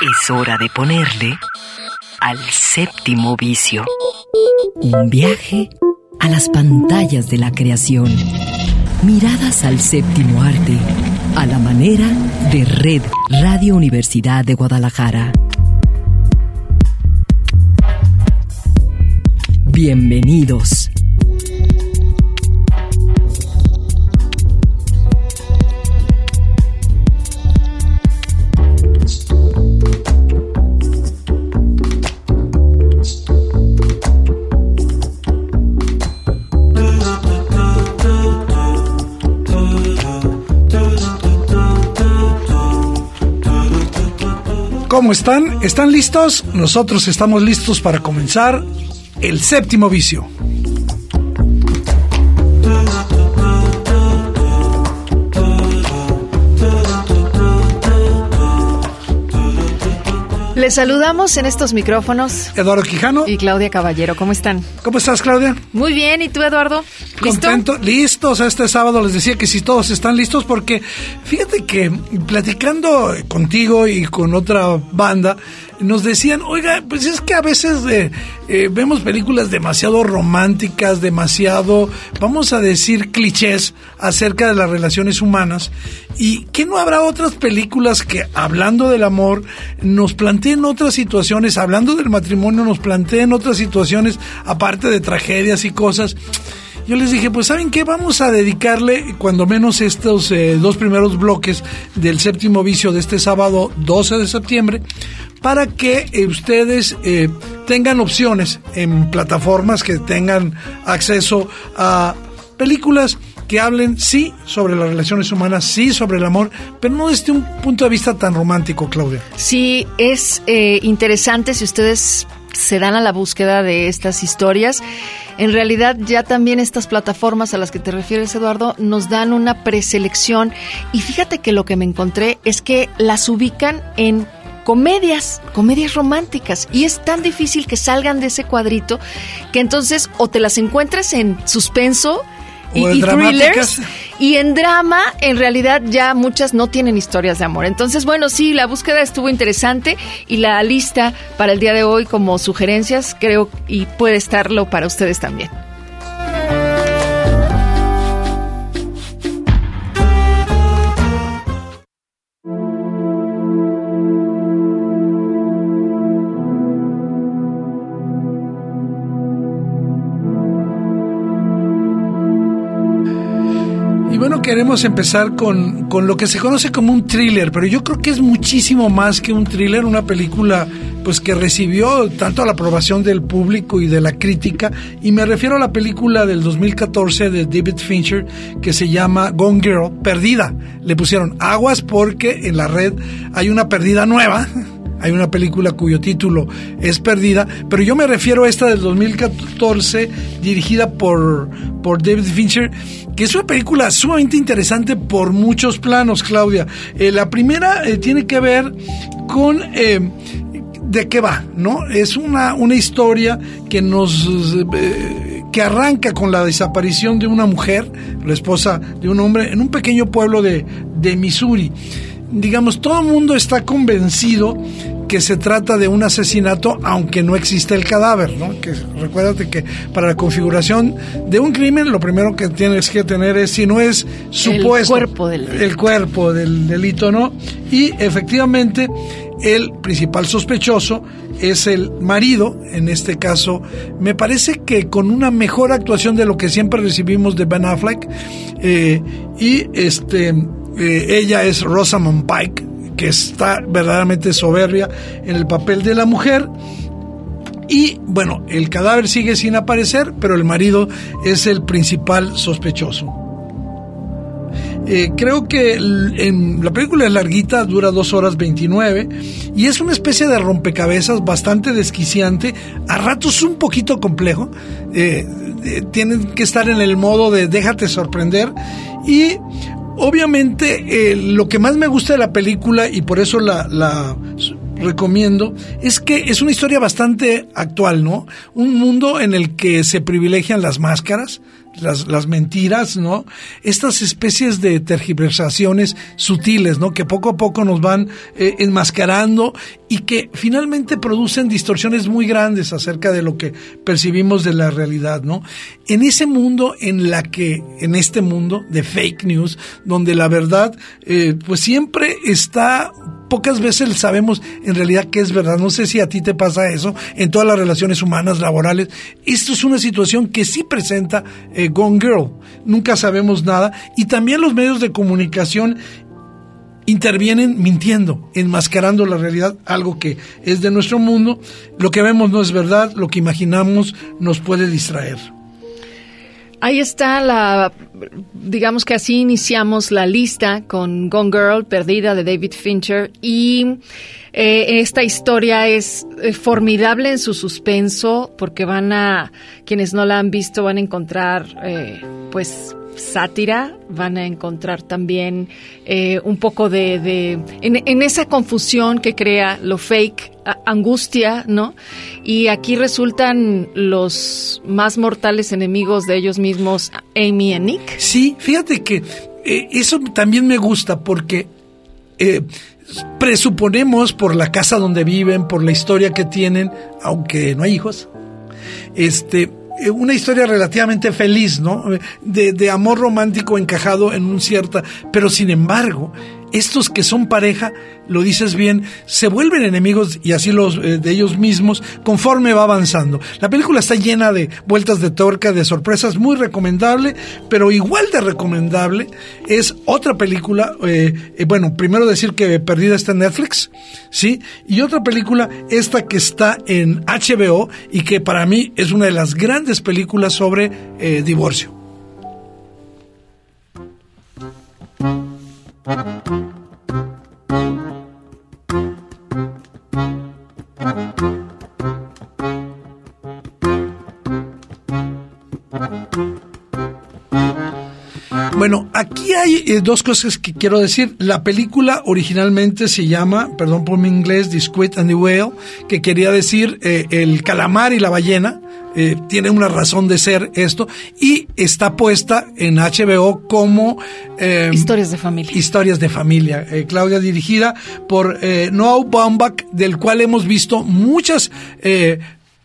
Es hora de ponerle al séptimo vicio. Un viaje a las pantallas de la creación. Miradas al séptimo arte, a la manera de Red Radio Universidad de Guadalajara. Bienvenidos. ¿Cómo están? ¿Están listos? Nosotros estamos listos para comenzar el séptimo vicio. Les saludamos en estos micrófonos. Eduardo Quijano. Y Claudia Caballero, ¿cómo están? ¿Cómo estás, Claudia? Muy bien, ¿y tú, Eduardo? Contento. Listos. Este sábado les decía que si todos están listos porque fíjate que platicando contigo y con otra banda, nos decían, oiga, pues es que a veces eh, eh, vemos películas demasiado románticas, demasiado, vamos a decir, clichés acerca de las relaciones humanas. ¿Y que no habrá otras películas que, hablando del amor, nos planteen otras situaciones, hablando del matrimonio, nos planteen otras situaciones, aparte de tragedias y cosas? Yo les dije, pues ¿saben qué? Vamos a dedicarle cuando menos estos eh, dos primeros bloques del séptimo vicio de este sábado 12 de septiembre para que eh, ustedes eh, tengan opciones en plataformas que tengan acceso a películas que hablen sí sobre las relaciones humanas, sí sobre el amor, pero no desde un punto de vista tan romántico, Claudia. Sí, es interesante si ustedes se dan a la búsqueda de estas historias. En realidad ya también estas plataformas a las que te refieres, Eduardo, nos dan una preselección y fíjate que lo que me encontré es que las ubican en comedias, comedias románticas. Y es tan difícil que salgan de ese cuadrito que entonces o te las encuentres en suspenso, y, thrillers. Y en drama, en realidad ya muchas no tienen historias de amor. Entonces, bueno, sí, la búsqueda estuvo interesante y la lista para el día de hoy como sugerencias creo y puede estarlo para ustedes también. Queremos empezar con, con, lo que se conoce como un thriller, pero yo creo que es muchísimo más que un thriller, una película pues que recibió tanto la aprobación del público y de la crítica, y me refiero a la película del 2014 de David Fincher que se llama Gone Girl, Perdida. Le pusieron aguas porque en la red hay una perdida nueva hay una película cuyo título es Perdida, pero yo me refiero a esta del 2014 dirigida por, por David Fincher, que es una película sumamente interesante por muchos planos, Claudia. Eh, la primera eh, tiene que ver con... Eh, ¿De qué va? ¿No? Es una, una historia que nos que arranca con la desaparición de una mujer, la esposa de un hombre, en un pequeño pueblo de, de Missouri digamos, todo el mundo está convencido que se trata de un asesinato aunque no existe el cadáver, ¿no? Que recuérdate que para la configuración de un crimen lo primero que tienes que tener es si no es supuesto el cuerpo del, el cuerpo del delito, ¿no? Y efectivamente el principal sospechoso es el marido, en este caso, me parece que con una mejor actuación de lo que siempre recibimos de Ben Affleck, eh, y este eh, ella es Rosamund Pike, que está verdaderamente soberbia en el papel de la mujer. Y bueno, el cadáver sigue sin aparecer, pero el marido es el principal sospechoso. Eh, creo que la película es larguita, dura dos horas 29 y es una especie de rompecabezas bastante desquiciante, a ratos un poquito complejo. Eh, tienen que estar en el modo de déjate sorprender y Obviamente, eh, lo que más me gusta de la película, y por eso la, recomiendo, es que es una historia bastante actual, ¿no? Un mundo en el que se privilegian las máscaras, las, mentiras, ¿no? Estas especies de tergiversaciones sutiles, ¿no? Que poco a poco nos van eh, enmascarando y que finalmente producen distorsiones muy grandes acerca de lo que percibimos de la realidad, ¿no? En ese mundo en la que, en este mundo de fake news, donde la verdad, eh, pues siempre está pocas veces sabemos en realidad qué es verdad. No sé si a ti te pasa eso en todas las relaciones humanas, laborales. Esto es una situación que sí presenta eh, Gone Girl. Nunca sabemos nada. Y también los medios de comunicación intervienen mintiendo, enmascarando la realidad, algo que es de nuestro mundo. Lo que vemos no es verdad, lo que imaginamos nos puede distraer. Ahí está la, digamos que así iniciamos la lista con Gone Girl, Perdida de David Fincher. Y eh, esta historia es eh, formidable en su suspenso porque van a, quienes no la han visto van a encontrar eh, pues sátira, van a encontrar también eh, un poco de, en, esa confusión que crea lo fake, angustia, ¿no? Y aquí resultan los más mortales enemigos de ellos mismos, Amy y Nick. Sí, fíjate que eh, eso también me gusta porque eh, presuponemos por la casa donde viven, por la historia que tienen, aunque no hay hijos, este, una historia relativamente feliz, ¿no? De, de, amor romántico encajado en un cierta, pero sin embargo, estos que son pareja, lo dices bien, se vuelven enemigos y así los eh, de ellos mismos conforme va avanzando. La película está llena de vueltas de torca, de sorpresas, muy recomendable, pero igual de recomendable es otra película, eh, eh, bueno, primero decir que Perdida está en Netflix, ¿sí? Y otra película, esta que está en HBO y que para mí es una de las grandes películas sobre divorcio. Bueno, aquí hay eh, dos cosas que quiero decir. La película originalmente se llama, perdón por mi inglés, The Squid and the Whale, que quería decir eh, el calamar y la ballena. Eh, tiene una razón de ser esto y está puesta en HBO como em, historias de familia. Historias de familia. Claudia dirigida por Noah Baumbach, del cual hemos visto muchas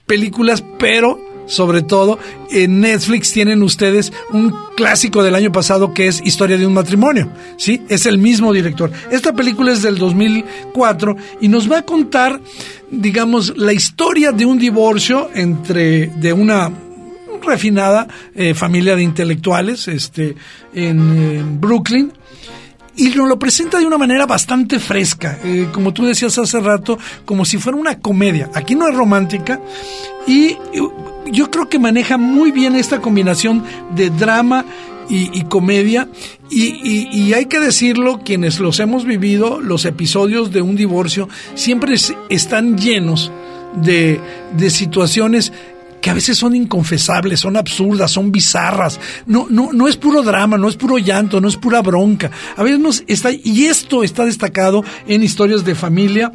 películas, pero sobre todo en Netflix tienen ustedes un clásico del año pasado que es Historia de un matrimonio, ¿sí? Es el mismo director. Esta película es del 2004 y nos va a contar, digamos, la historia de un divorcio entre de una refinada eh, familia de intelectuales este, en Brooklyn y lo presenta de una manera bastante fresca, eh, como tú decías hace rato, como si fuera una comedia. Aquí no es romántica y yo creo que maneja muy bien esta combinación de drama y, comedia. Y, hay que decirlo, quienes los hemos vivido, los episodios de un divorcio siempre están llenos de, de situaciones que a veces son inconfesables, son absurdas, son bizarras. No, no, no es puro drama, no es puro llanto, no es pura bronca. A veces está, y esto está destacado en historias de familia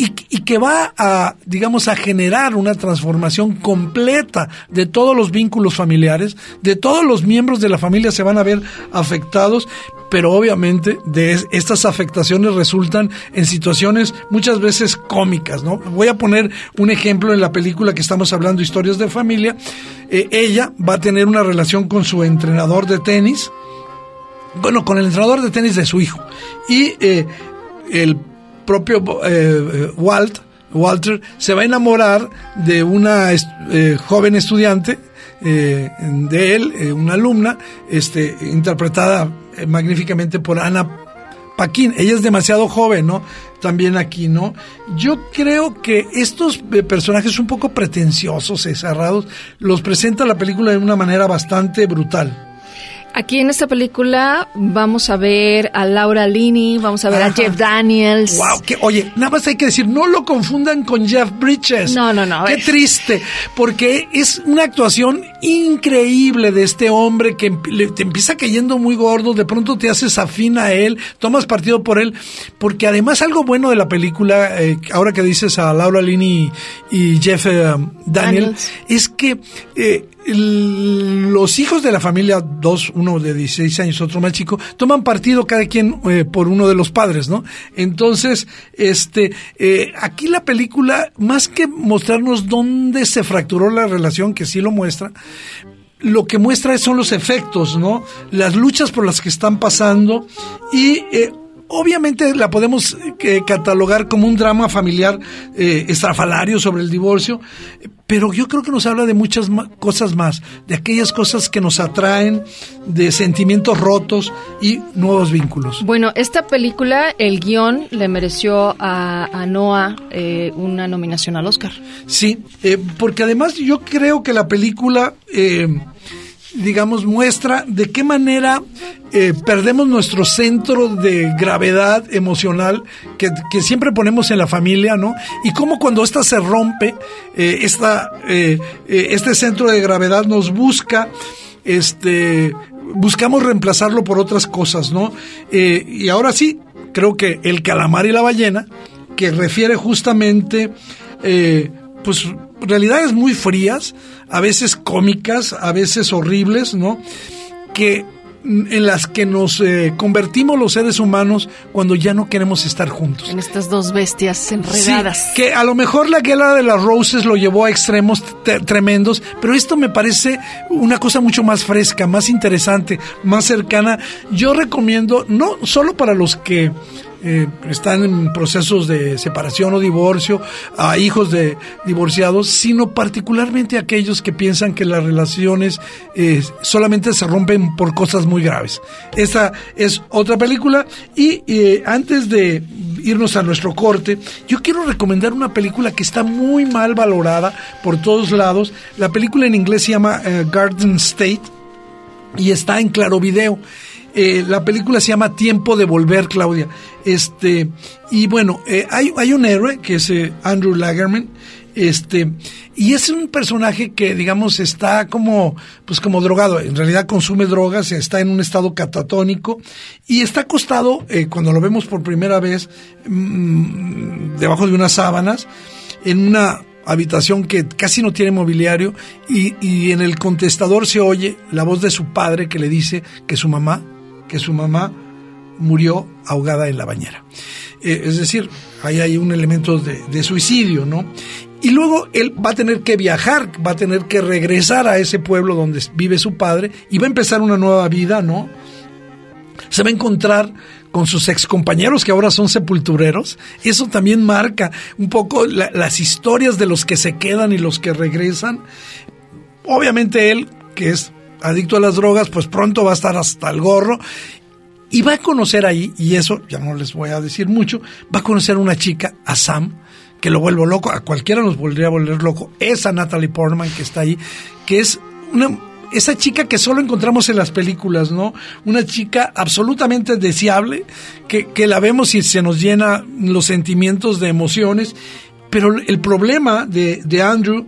y, que va a, digamos, a generar una transformación completa de todos los vínculos familiares, de todos los miembros de la familia se van a ver afectados, pero obviamente de estas afectaciones resultan en situaciones muchas veces cómicas, ¿no? Voy a poner un ejemplo en la película que estamos hablando, Historias de Familia. Eh, ella va a tener una relación con su entrenador de tenis, bueno, con el entrenador de tenis de su hijo. Y eh, el propio eh, Walt, Walter se va a enamorar de una eh, joven estudiante eh, de él, una alumna, este, interpretada magníficamente por Ana Paquín. Ella es demasiado joven, ¿no? También aquí, ¿no? Yo creo que estos personajes un poco pretenciosos cerrados los presenta la película de una manera bastante brutal. Aquí en esta película vamos a ver a Laura Linney, vamos a ver a Jeff Daniels. Wow, que, oye, nada más hay que decir, no lo confundan con Jeff Bridges. No, no, no. Qué triste, porque es una actuación increíble de este hombre que te empieza cayendo muy gordo, de pronto te haces afín a él, tomas partido por él, porque además algo bueno de la película, eh, ahora que dices a Laura Linney y, Jeff eh, Daniels, es que eh, los hijos de la familia, dos, uno de 16 años, otro más chico, toman partido cada quien eh, por uno de los padres, ¿no? Entonces, este, eh, aquí la película, más que mostrarnos dónde se fracturó la relación, que sí lo muestra, lo que muestra son los efectos, ¿no? Las luchas por las que están pasando y eh, obviamente la podemos eh, catalogar como un drama familiar eh, estrafalario sobre el divorcio, pero yo creo que nos habla de muchas cosas más, de aquellas cosas que nos atraen, de sentimientos rotos y nuevos vínculos. Bueno, esta película, el guion le mereció a, Noah eh, una nominación al Oscar. Sí, porque además yo creo que la película digamos, muestra de qué manera eh, perdemos nuestro centro de gravedad emocional que, siempre ponemos en la familia, ¿no? Y cómo cuando ésta se rompe, eh, esta, eh, este centro de gravedad nos busca, este, buscamos reemplazarlo por otras cosas, ¿no? y ahora sí, creo que el calamar y la ballena, que refiere justamente, pues, realidades muy frías, a veces cómicas, a veces horribles, ¿no? Que en las que nos eh, convertimos los seres humanos cuando ya no queremos estar juntos. En estas dos bestias enredadas. que a lo mejor la guerra de las Roses lo llevó a extremos tremendos, pero esto me parece una cosa mucho más fresca, más interesante, más cercana. Yo recomiendo, no solo para los que eh, están en procesos de separación o divorcio, a hijos de divorciados, sino particularmente aquellos que piensan que las relaciones eh, solamente se rompen por cosas muy graves. Esta es otra película y eh, antes de irnos a nuestro corte, yo quiero recomendar una película que está muy mal valorada por todos lados. La película en inglés se llama Garden State y está en Claro Video. Eh, la película se llama Tiempo de Volver, Claudia. Este, y bueno, eh, hay, hay, un héroe que es eh, Andrew Lagerman, este, y es un personaje que, digamos, está como, pues como drogado, en realidad consume drogas, está en un estado catatónico, y está acostado, cuando lo vemos por primera vez, mm, debajo de unas sábanas, en una habitación que casi no tiene mobiliario, y, y en el contestador se oye la voz de su padre que le dice que su mamá que su mamá murió ahogada en la bañera. Eh, es decir, ahí hay un elemento de, suicidio, ¿no? Y luego él va a tener que viajar, va a tener que regresar a ese pueblo donde vive su padre y va a empezar una nueva vida, ¿no? Se va a encontrar con sus excompañeros que ahora son sepultureros. Eso también marca un poco las historias de los que se quedan y los que regresan. Obviamente él, que es adicto a las drogas, pues pronto va a estar hasta el gorro y va a conocer ahí, y eso ya no les voy a decir mucho, va a conocer a una chica, a Sam, que lo vuelvo loco, a cualquiera nos volvería a volver loco, esa Natalie Portman que está ahí, que es una, esa chica que solo encontramos en las películas, ¿no? Una chica absolutamente deseable, que, que la vemos y se nos llena los sentimientos de emociones, pero el problema de, de Andrew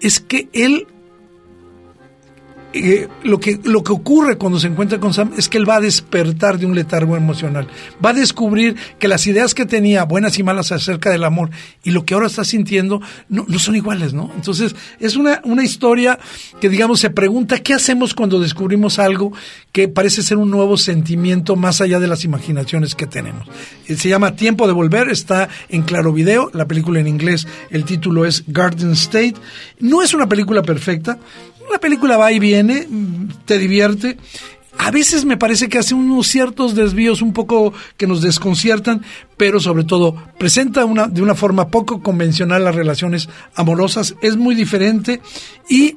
es que él eh, lo, que, lo que ocurre cuando se encuentra con Sam es que él va a despertar de un letargo emocional. Va a descubrir que las ideas que tenía, buenas y malas acerca del amor, y lo que ahora está sintiendo, no, no son iguales, ¿no? Entonces, es una, una historia que, digamos, se pregunta qué hacemos cuando descubrimos algo que parece ser un nuevo sentimiento más allá de las imaginaciones que tenemos. Eh, se llama Tiempo de Volver, está en Claro Video, la película en inglés, el título es Garden State. No es una película perfecta, la película va y viene, te divierte. A veces me parece que hace unos ciertos desvíos un poco que nos desconciertan, pero sobre todo presenta una, de una forma poco convencional las relaciones amorosas, es muy diferente y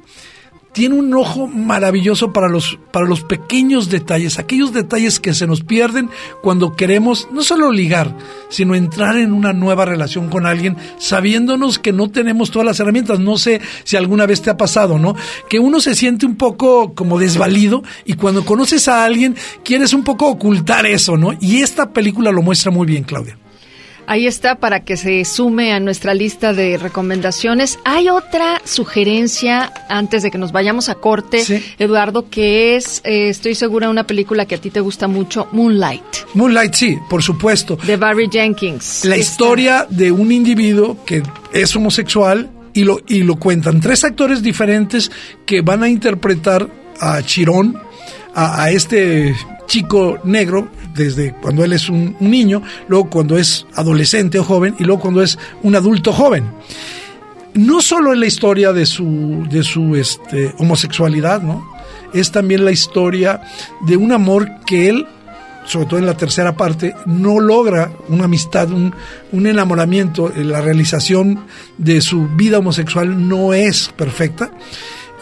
tiene un ojo maravilloso para los, para los pequeños detalles, aquellos detalles que se nos pierden cuando queremos no solo ligar, sino entrar en una nueva relación con alguien, sabiéndonos que no tenemos todas las herramientas. No sé si alguna vez te ha pasado, ¿no? Que uno se siente un poco como desvalido y cuando conoces a alguien quieres un poco ocultar eso, ¿no? Y esta película lo muestra muy bien, Claudia. Ahí está para que se sume a nuestra lista de recomendaciones. Hay otra sugerencia antes de que nos vayamos a corte, Eduardo, que es, eh, estoy segura, una película que a ti te gusta mucho, Moonlight. Moonlight, sí, por supuesto. De Barry Jenkins. La historia de un individuo que es homosexual y lo, y lo cuentan. Tres actores diferentes que van a interpretar a Chirón, a, este chico negro desde cuando él es un, niño, luego cuando es adolescente o joven y luego cuando es un adulto joven. No solo es la historia de su, de su este, homosexualidad, ¿no? Es también la historia de un amor que él sobre todo en la tercera parte, no logra una amistad, un, un, enamoramiento, la realización de su vida homosexual no es perfecta.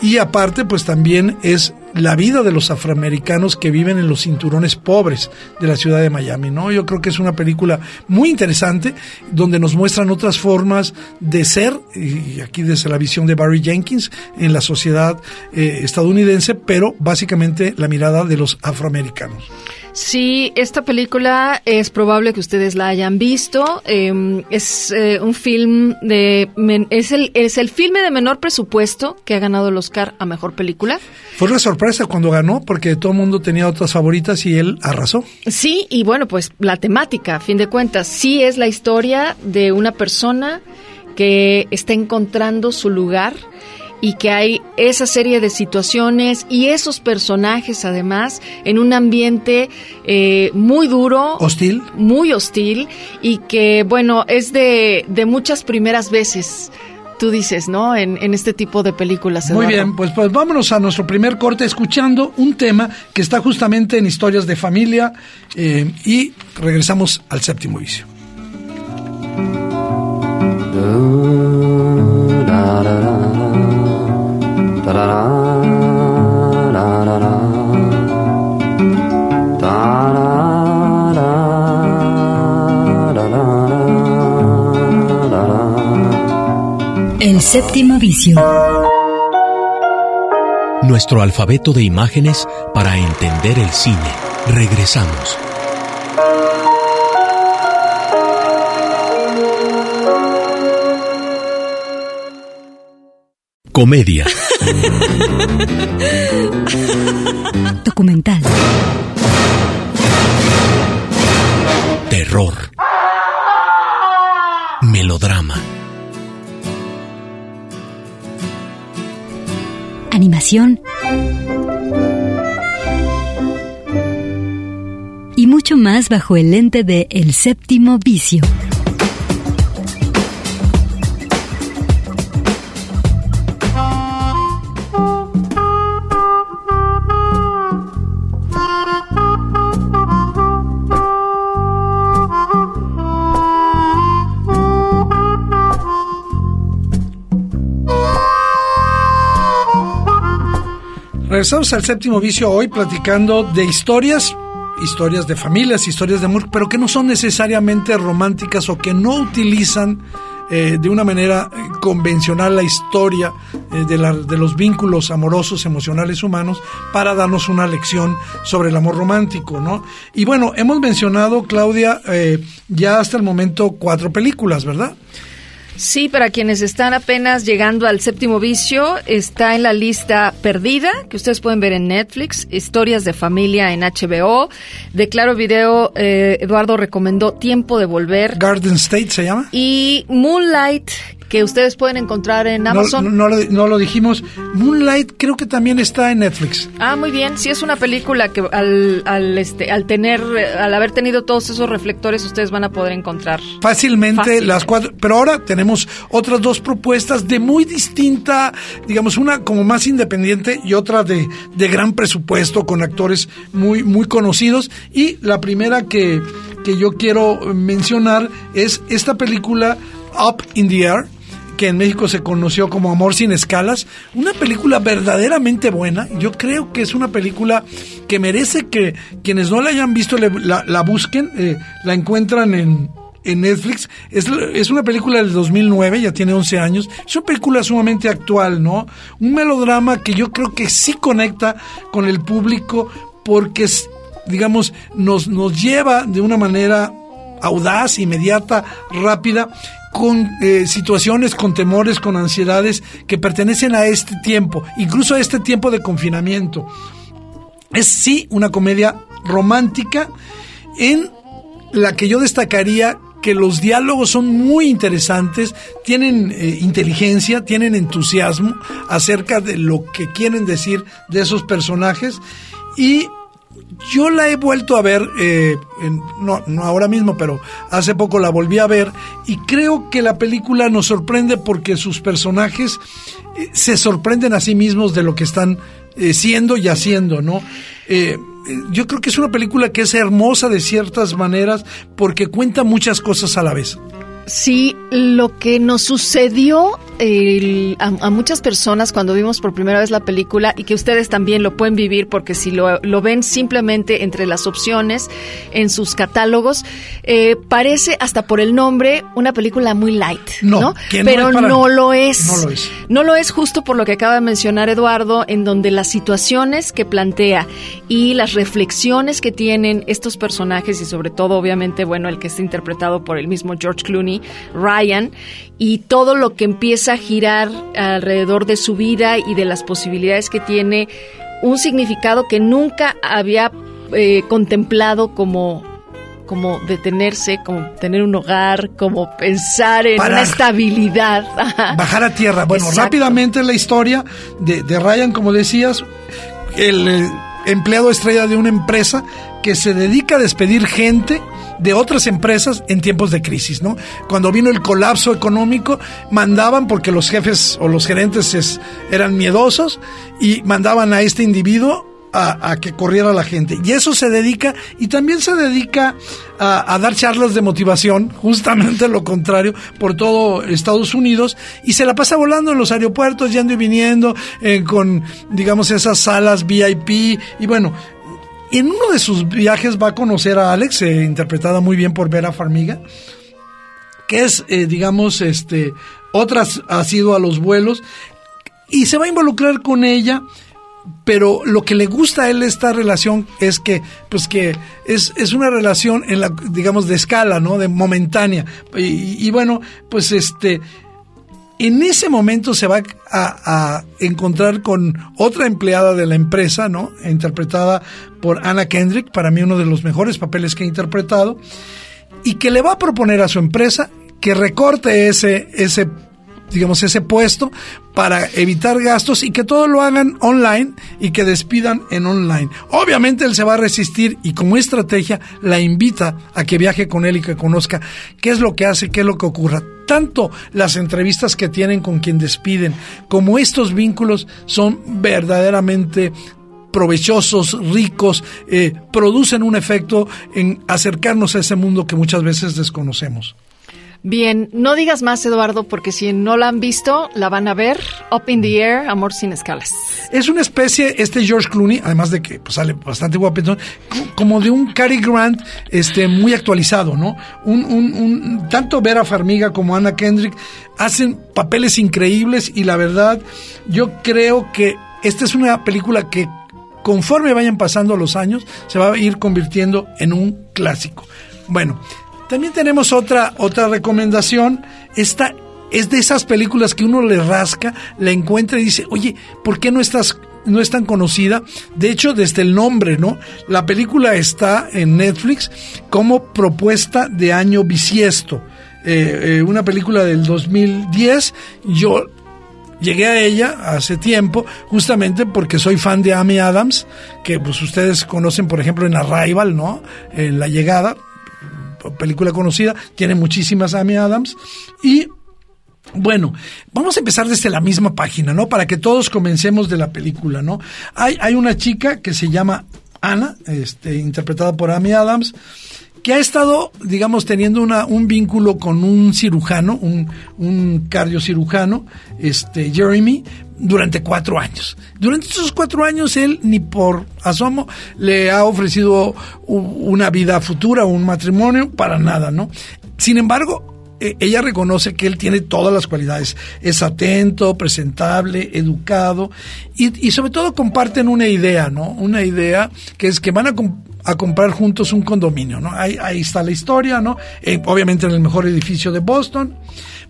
Y aparte, pues también es la vida de los afroamericanos que viven en los cinturones pobres de la ciudad de Miami, ¿no? Yo creo que es una película muy interesante donde nos muestran otras formas de ser, y aquí desde la visión de Barry Jenkins, en la sociedad eh, estadounidense, pero básicamente la mirada de los afroamericanos. Sí, esta película es probable que ustedes la hayan visto. Em, es eh, un film de es el es el filme de menor presupuesto que ha ganado el Oscar a mejor película. Fue una sorpresa cuando ganó porque todo el mundo tenía otras favoritas y él arrasó. Sí, y bueno, pues la temática, a fin de cuentas, sí es la historia de una persona que está encontrando su lugar y que hay esa serie de situaciones y esos personajes además en un ambiente eh, muy duro. Hostil. Muy hostil y que bueno, es de, de muchas primeras veces tú dices, ¿no? En, en, este tipo de películas. Muy bien, pues, pues vámonos a nuestro primer corte escuchando un tema que está justamente en historias de familia eh, y regresamos al séptimo vicio. Séptimo vicio. Nuestro alfabeto de imágenes para entender el cine. Regresamos. Comedia. Documental. Y mucho más bajo el lente de El séptimo vicio. Regresamos al séptimo vicio hoy platicando de historias, historias de familias, historias de amor, pero que no son necesariamente románticas o que no utilizan eh, de una manera eh, convencional la historia eh, de, de, los vínculos amorosos, emocionales humanos para darnos una lección sobre el amor romántico, ¿no? Y bueno, hemos mencionado, Claudia, ya hasta el momento cuatro películas, ¿verdad? Sí, para quienes están apenas llegando al séptimo vicio, está en la lista perdida, que ustedes pueden ver en Netflix, historias de familia en HBO. De Claro Video, eh, Eduardo recomendó Tiempo de Volver. Garden State se llama. Y Moonlight, que ustedes pueden encontrar en Amazon. No, no, lo, dijimos. Moonlight creo que también está en Netflix. Ah, muy bien. Sí, es una película que al, al, este, al tener, al haber tenido todos esos reflectores, ustedes van a poder encontrar fácilmente las cuatro. Pero ahora tenemos otras dos propuestas de muy distinta, digamos, una como más independiente y otra de, de gran presupuesto con actores muy, muy conocidos. Y la primera que, que yo quiero mencionar es esta película Up in the Air que en México se conoció como Amor sin escalas, una película verdaderamente buena. Yo creo que es una película que merece que quienes no la hayan visto la, busquen, eh, la encuentran en, en Netflix. Es, es, una película del 2009, ya tiene 11 años. Es una película sumamente actual, ¿no? Un melodrama que yo creo que sí conecta con el público porque, digamos, nos, nos lleva de una manera audaz, inmediata, rápida, con eh, situaciones, con temores, con ansiedades que pertenecen a este tiempo, incluso a este tiempo de confinamiento. Es sí una comedia romántica en la que yo destacaría que los diálogos son muy interesantes, tienen eh, inteligencia, tienen entusiasmo acerca de lo que quieren decir de esos personajes y yo la he vuelto a ver, eh, no, no ahora mismo, pero hace poco la volví a ver y creo que la película nos sorprende porque sus personajes eh, se sorprenden a sí mismos de lo que están eh, siendo y haciendo, ¿no? yo creo que es una película que es hermosa de ciertas maneras porque cuenta muchas cosas a la vez. Sí, lo que nos sucedió a, muchas personas cuando vimos por primera vez la película y que ustedes también lo pueden vivir porque si lo, ven simplemente entre las opciones en sus catálogos, eh, parece hasta por el nombre una película muy light, ¿no? Pero no, lo es. No lo es. No lo es justo por lo que acaba de mencionar Eduardo, en donde las situaciones que plantea y las reflexiones que tienen estos personajes y sobre todo obviamente, bueno, el que está interpretado por el mismo George Clooney, Ryan, y todo lo que empieza a girar alrededor de su vida y de las posibilidades que tiene, un significado que nunca había eh, contemplado como como detenerse, como tener un hogar, como pensar en una estabilidad. Bajar a tierra. Bueno, rápidamente la historia de, de Ryan, como decías, el eh, empleado estrella de una empresa que se dedica a despedir gente de otras empresas en tiempos de crisis, ¿no? Cuando vino el colapso económico, mandaban, porque los jefes o los gerentes eran miedosos, y mandaban a este individuo a, que corriera la gente. Y eso se dedica, y también se dedica a, dar charlas de motivación, justamente lo contrario, por todo Estados Unidos, y se la pasa volando en los aeropuertos, yendo y viniendo, eh, con, digamos, esas salas VIP, y bueno, en uno de sus viajes va a conocer a Alex, eh, interpretada muy bien por Vera Farmiga, que es, eh, digamos, este, otras ha sido a los vuelos, y se va a involucrar con ella, pero lo que le gusta a él esta relación es que, pues que es, es una relación en la, digamos, de escala, ¿no? De momentánea. Y, bueno, pues este, en ese momento se va a, encontrar con otra empleada de la empresa, ¿no? Interpretada por Anna Kendrick, para mí uno de los mejores papeles que ha interpretado, y que le va a proponer a su empresa que recorte ese, ese digamos, ese puesto para evitar gastos y que todo lo hagan online y que despidan en online. Obviamente él se va a resistir y como estrategia la invita a que viaje con él y que conozca qué es lo que hace, qué es lo que ocurra. Tanto las entrevistas que tienen con quien despiden como estos vínculos son verdaderamente provechosos, ricos, eh, producen un efecto en acercarnos a ese mundo que muchas veces desconocemos. Bien, no digas más, Eduardo, porque si no la han visto, la van a ver. Up in the Air, Amor sin escalas. Es una especie, este George Clooney, además de que pues, sale bastante guapetón, como de un Cary Grant este, muy actualizado, ¿no? Un, un, un, tanto Vera Farmiga como Anna Kendrick hacen papeles increíbles y la verdad, yo creo que esta es una película que conforme vayan pasando los años, se va a ir convirtiendo en un clásico. Bueno, también tenemos otra, otra recomendación. Esta es de esas películas que uno le rasca, la encuentra y dice, oye, ¿por qué no estás no es tan conocida. De hecho, desde el nombre, ¿no? La película está en Netflix como propuesta de año bisiesto. Eh, eh, una película del 2010. Yo llegué a ella hace tiempo, justamente porque soy fan de Amy Adams, que pues ustedes conocen, por ejemplo, en Arrival, ¿no? En La Llegada película conocida, tiene muchísimas Amy Adams y bueno, vamos a empezar desde la misma página, ¿no? Para que todos comencemos de la película, ¿no? Hay, hay una chica que se llama Ana, este, interpretada por Amy Adams, que ha estado, digamos, teniendo una, un vínculo con un cirujano, un, un cardiocirujano, este, Jeremy, durante cuatro años. Durante esos cuatro años él ni por asomo le ha ofrecido una vida futura, un matrimonio, para nada, ¿no? Sin embargo, e, ella reconoce que él tiene todas las cualidades. Es atento, presentable, educado y, sobre todo comparten una idea, ¿no? Una idea que es que van a, a comprar juntos un condominio, ¿no? Ahí, ahí está la historia, ¿no? Eh, obviamente en el mejor edificio de Boston.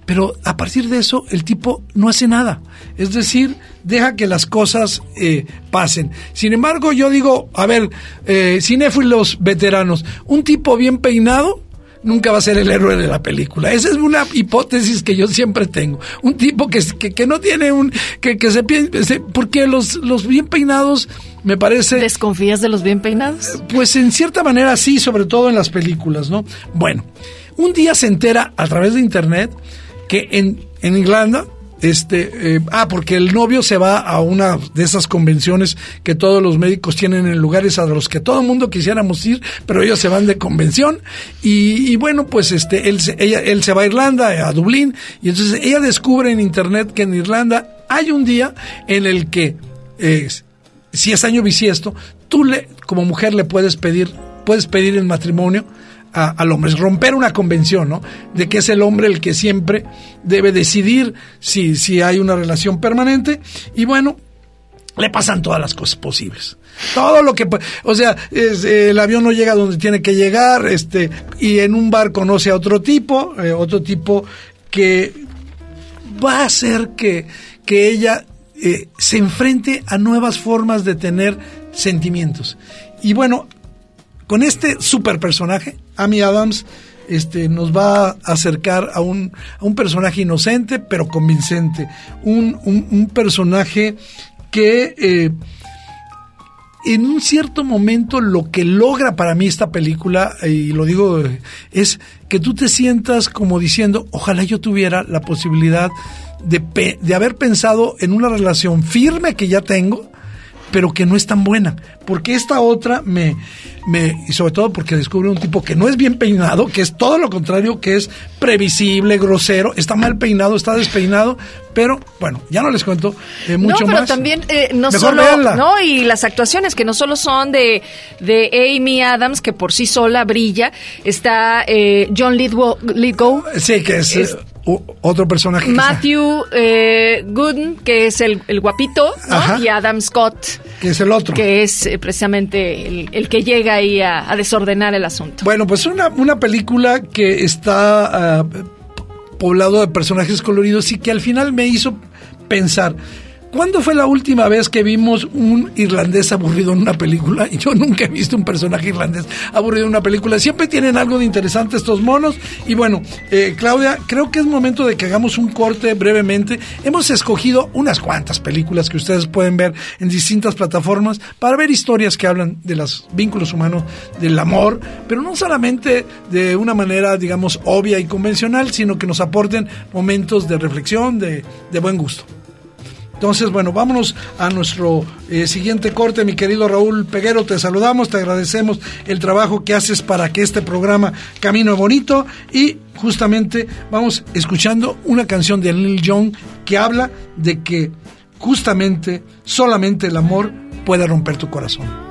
Pero a partir de eso, el tipo no hace nada. Es decir, deja que las cosas eh, pasen. Sin embargo, yo digo, a ver, eh, cinéfilos veteranos, un tipo bien peinado nunca va a ser el héroe de la película. Esa es una hipótesis que yo siempre tengo. Un tipo que, que, que no tiene un... que, que se piense... Porque los, los bien peinados me parece... ¿Desconfías de los bien peinados? Pues en cierta manera sí, sobre todo en las películas, ¿no? Bueno, un día se entera a través de internet que en, en Irlanda este, eh, ah, porque el novio se va a una de esas convenciones que todos los médicos tienen en lugares a los que todo el mundo quisiéramos ir, pero ellos se van de convención. Y, bueno, pues este, él, se, ella, él se va a Irlanda, a Dublín, y entonces ella descubre en internet que en Irlanda hay un día en el que, eh, si es año bisiesto, tú le, como mujer le puedes pedir, puedes pedir en matrimonio al hombre, es romper una convención, ¿no? De que es el hombre el que siempre debe decidir si, si hay una relación permanente y bueno, le pasan todas las cosas posibles. Todo lo que, o sea, el avión no llega donde tiene que llegar, este, y en un bar conoce a otro tipo, eh, otro tipo que va a hacer que, que ella eh, se enfrente a nuevas formas de tener sentimientos. Y bueno, con este super personaje, Amy Adams este, nos va a acercar a un, a un personaje inocente pero convincente, un, un, personaje que eh, en un cierto momento lo que logra para mí esta película, y lo digo, es que tú te sientas como diciendo, ojalá yo tuviera la posibilidad de, de haber pensado en una relación firme que ya tengo, pero que no es tan buena. Porque esta otra me, me, y sobre todo porque descubre un tipo que no es bien peinado, que es todo lo contrario, que es previsible, grosero, está mal peinado, está despeinado, pero bueno, ya no les cuento eh, mucho no, pero también eh, no solo, no, y las actuaciones que no solo son de, de Amy Adams, que por sí sola brilla, está eh, John Lithgow, sí, que es otro personaje. Matthew eh, Gooden, que es el, guapito, y Adam Scott, que es el otro. Que es eh, precisamente el, que llega ahí a, desordenar el asunto. Bueno, pues una, una película que está ah, poblado de personajes coloridos y que al final me hizo pensar. ¿Cuándo fue la última vez que vimos un irlandés aburrido en una película? Y yo nunca he visto un personaje irlandés aburrido en una película. Siempre tienen algo de interesante estos monos. Y bueno, eh, Claudia, creo que es momento de que hagamos un corte brevemente. Hemos escogido unas cuantas películas que ustedes pueden ver en distintas plataformas para ver historias que hablan de los vínculos humanos, del amor, pero no solamente de una manera, digamos, obvia y convencional, sino que nos aporten momentos de reflexión, de, de buen gusto. Entonces, bueno, vámonos a nuestro eh, siguiente corte, mi querido Raúl Peguero, te saludamos, te agradecemos el trabajo que haces para que este programa camine bonito y justamente vamos escuchando una canción de Lil Jon que habla de que justamente solamente el amor puede romper tu corazón.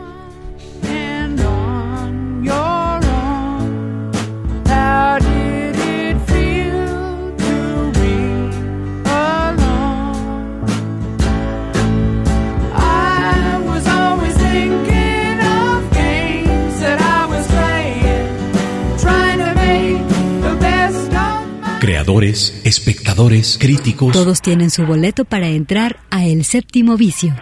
Espectadores, críticos. Todos tienen su boleto para entrar a El Séptimo Vicio.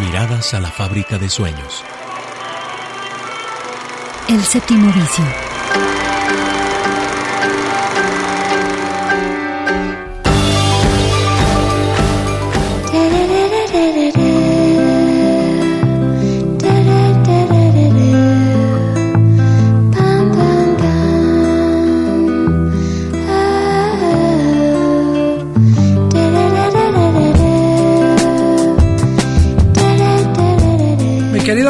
Miradas a la fábrica de sueños. El Séptimo Vicio.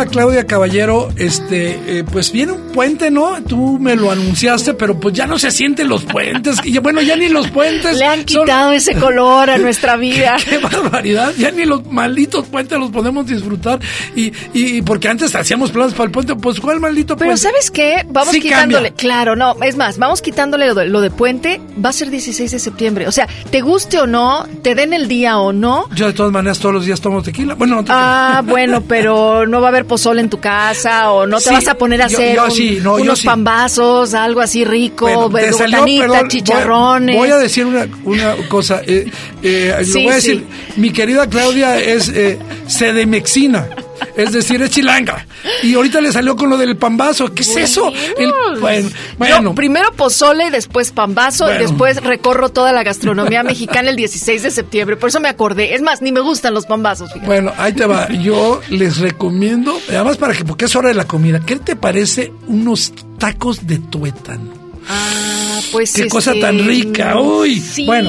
Claudia Caballero, este, eh, pues viene un puente, ¿no? Tú me lo anunciaste, pero pues ya no se sienten los puentes. Y bueno, ya ni los puentes. Le han quitado ese color a nuestra vida. Qué, barbaridad. Ya ni los malditos puentes los podemos disfrutar. Y, y porque antes hacíamos planes para el puente, pues ¿cuál maldito puente? Pero ¿sabes qué? Vamos quitándole. Claro, no, es más, vamos quitándole lo de, puente. Va a ser 16 de septiembre. O sea, te guste o no, te den el día o no. Yo de todas maneras todos los días tomo tequila. Bueno, Ah, bueno, pero no va a haber pozole en tu casa o no te vas a poner a hacer un Sí, no, yo unos sí. pambazos, algo así rico, Bueno, te salió, botanita, perdón, voy- chicharrones. Voy, a decir una, una cosa. eh, eh, lo Sí, voy a decir. Mi querida Claudia es eh, sedemexina. Es decir, es chilanga. Y ahorita le salió con lo del pambazo. ¿Qué es eso? El- bueno, bueno. Yo primero pozole, después pambazo, Bueno. y después recorro toda la gastronomía mexicana el 16 de septiembre. Por eso me acordé. Es más, ni me gustan los pambazos, fíjate. Bueno, ahí te va. Yo les recomiendo, además para que, porque es hora de la comida, ¿qué te parece unos tacos de tuétano? Ah, pues Qué este, cosa tan rica, uy. Sí, Bueno.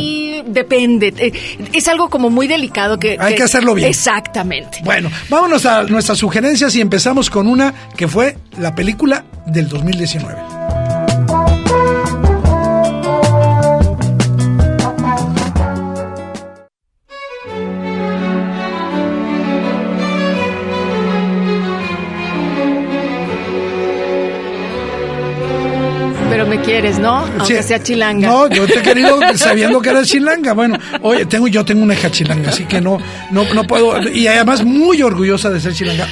Depende. Eh, Es algo como muy delicado que... Hay que hacerlo bien. Exactamente. Bueno, vámonos a nuestras sugerencias y empezamos con una que fue la película del 2019. Me quieres, ¿no? Aunque Sí. sea chilanga. No, yo te he querido sabiendo que eres chilanga. Bueno, oye, tengo, yo tengo una hija chilanga, así que no, no, no puedo. Y además muy orgullosa de ser chilanga.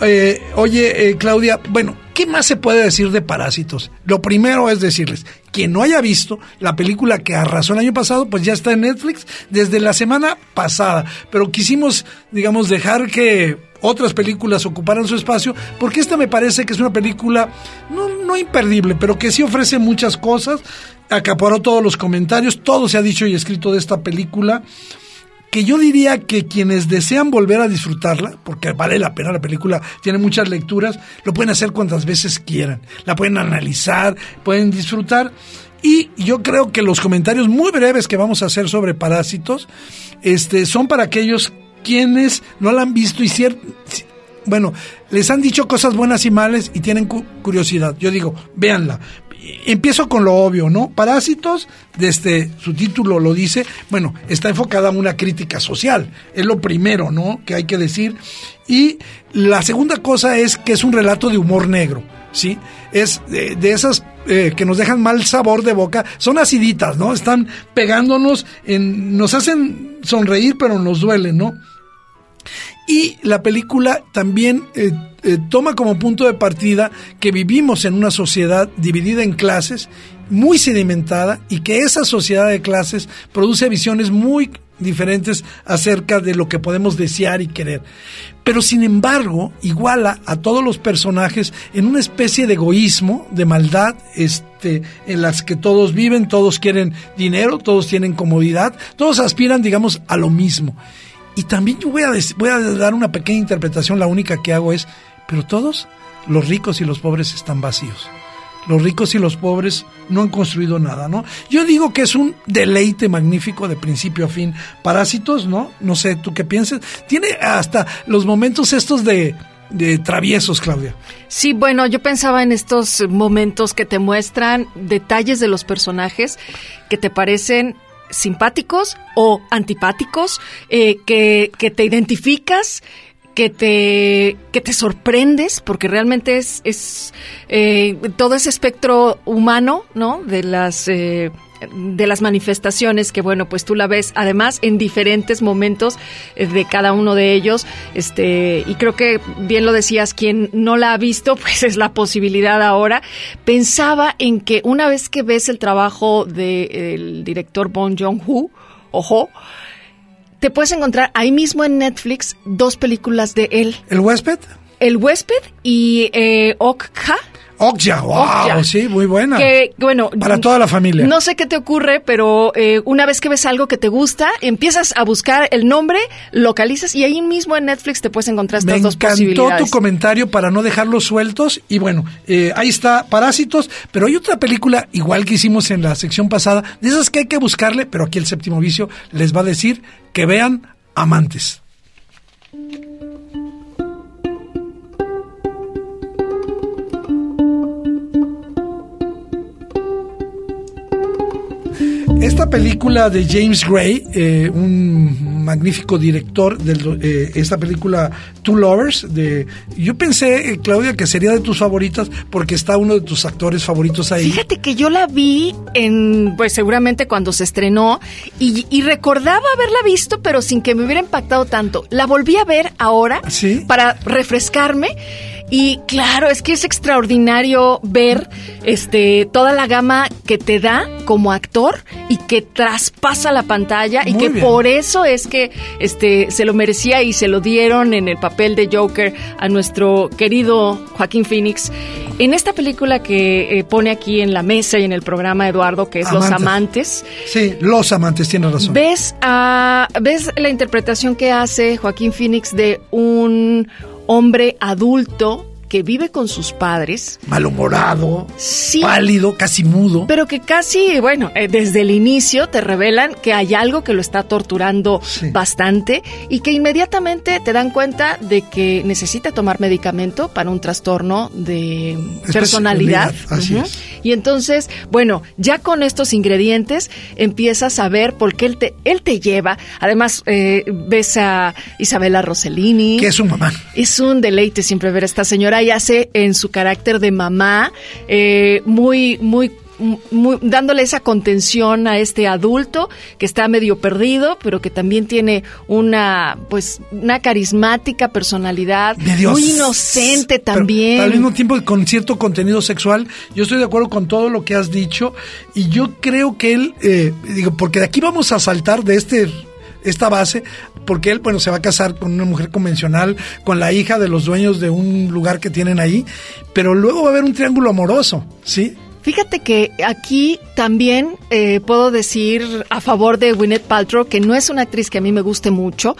Eh, oye, eh, Claudia, bueno, ¿qué más se puede decir de Parásitos? Lo primero es decirles, quien no haya visto la película que arrasó el año pasado, pues ya está en Netflix desde la semana pasada. Pero quisimos, digamos, dejar que otras películas ocuparan su espacio, porque esta me parece que es una película no, no imperdible, pero que sí ofrece muchas cosas, acaparó todos los comentarios, todo se ha dicho y escrito de esta película, que yo diría que quienes desean volver a disfrutarla, porque vale la pena la película, tiene muchas lecturas, lo pueden hacer cuantas veces quieran, la pueden analizar, pueden disfrutar. Y yo creo que los comentarios muy breves que vamos a hacer sobre Parásitos este, son para aquellos quienes no la han visto y cier- ci- bueno, les han dicho cosas buenas y malas y tienen cu- curiosidad. Yo digo, véanla. Empiezo con lo obvio, ¿no? Parásitos, desde su título lo dice, bueno, está enfocada a una crítica social. Es lo primero, ¿no? Que hay que decir. Y la segunda cosa es que es un relato de humor negro, ¿sí? Es de, esas eh, que nos dejan mal sabor de boca, son aciditas, ¿no? Están pegándonos, en, nos hacen sonreír, pero nos duelen, ¿no? Y la película también eh, eh, toma como punto de partida que vivimos en una sociedad dividida en clases, muy sedimentada, y que esa sociedad de clases produce visiones muy diferentes acerca de lo que podemos desear y querer. Pero sin embargo, iguala a todos los personajes en una especie de egoísmo, de maldad, este, en las que todos viven, todos quieren dinero, todos tienen comodidad, todos aspiran, digamos, a lo mismo. Y también yo voy a, voy a dar una pequeña interpretación, la única que hago es, pero todos, los ricos y los pobres están vacíos. Los ricos y los pobres no han construido nada, ¿no? Yo digo que es un deleite magnífico de principio a fin. Parásitos, ¿no? No sé, ¿tú qué piensas? Tiene hasta los momentos estos de, de traviesos, Claudia. Sí, bueno, yo pensaba en estos momentos que te muestran detalles de los personajes que te parecen simpáticos o antipáticos, eh, que, que te identificas, que te, que te sorprendes, porque realmente es, es eh, todo ese espectro humano, ¿no? De las... eh, de las manifestaciones que bueno pues tú la ves además en diferentes momentos eh, de cada uno de ellos este y creo que bien lo decías quien no la ha visto pues es la posibilidad ahora pensaba en que una vez que ves el trabajo del director Bong Joon-ho ojo te puedes encontrar ahí mismo en Netflix dos películas de él ¿El huésped? El huésped y eh, Okja Okja, wow, Okja. sí, muy buena. que bueno Para toda la familia. no sé qué te ocurre pero eh, una vez que ves algo que te gusta empiezas a buscar el nombre localizas y ahí mismo en Netflix te puedes encontrar Me estas dos encantó posibilidades tu comentario para no dejarlos sueltos. Y bueno, eh, ahí está Parásitos. Pero hay otra película, igual que hicimos en la sección pasada, de esas que hay que buscarle, pero aquí el séptimo vicio les va a decir que vean Amantes. Esta película de James Gray, eh, un magnífico director de eh, esta película Two Lovers, de, yo pensé, eh, Claudia, que sería de tus favoritas porque está uno de tus actores favoritos ahí. Fíjate que yo la vi en, pues seguramente cuando se estrenó y, y recordaba haberla visto, pero sin que me hubiera impactado tanto. La volví a ver ahora Sí. para refrescarme Y claro, es que es extraordinario ver este toda la gama que te da como actor y que traspasa la pantalla y que bien. por eso es que este se lo merecía y se lo dieron en el papel de Joker a nuestro querido Joaquín Phoenix. En esta película que eh, pone aquí en la mesa y en el programa Eduardo, que es Los Amantes. Amantes, Sí, los amantes, tienes razón. ¿Ves, a, ¿Ves la interpretación que hace Joaquín Phoenix de un hombre adulto que vive con sus padres? Malhumorado, Sí. pálido, casi mudo. Pero que casi, bueno, eh, desde el inicio te revelan que hay algo que lo está torturando Sí. bastante y que inmediatamente te dan cuenta de que necesita tomar medicamento para un trastorno de personalidad. así Ujú. es. Y entonces, bueno, ya con estos ingredientes empiezas a ver por qué él te, él te lleva. Además, eh, ves a Isabela Rossellini. que es su mamá. Es un deleite siempre ver a esta señora y hace en su carácter de mamá eh, muy, muy, muy- dándole esa contención a este adulto que está medio perdido, pero que también tiene una, pues, una carismática personalidad, muy inocente pero también. al mismo tiempo con cierto contenido sexual. Yo estoy de acuerdo con todo lo que has dicho y yo creo que él, eh, digo, porque de aquí vamos a saltar de este esta base, porque él, bueno, se va a casar con una mujer convencional, con la hija de los dueños de un lugar que tienen ahí, pero luego va a haber un triángulo amoroso, ¿sí? Fíjate que aquí también eh, puedo decir a favor de Gwyneth Paltrow que no es una actriz que a mí me guste mucho,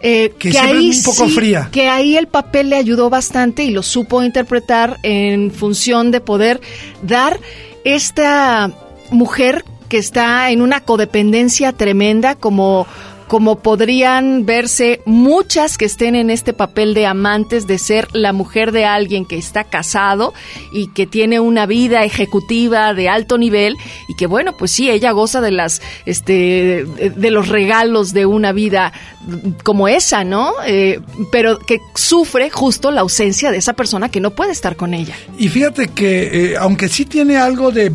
eh, Que siempre es un poco fría. que ahí el papel le ayudó bastante y lo supo interpretar en función de poder dar esta mujer que está en una codependencia tremenda como como podrían verse muchas que estén en este papel de amantes, de ser la mujer de alguien que está casado y que tiene una vida ejecutiva de alto nivel y que bueno, pues sí, ella goza de las, este, de los regalos de una vida como esa, ¿no? Eh, pero que sufre justo la ausencia de esa persona que no puede estar con ella. Y fíjate que, eh, aunque sí tiene algo de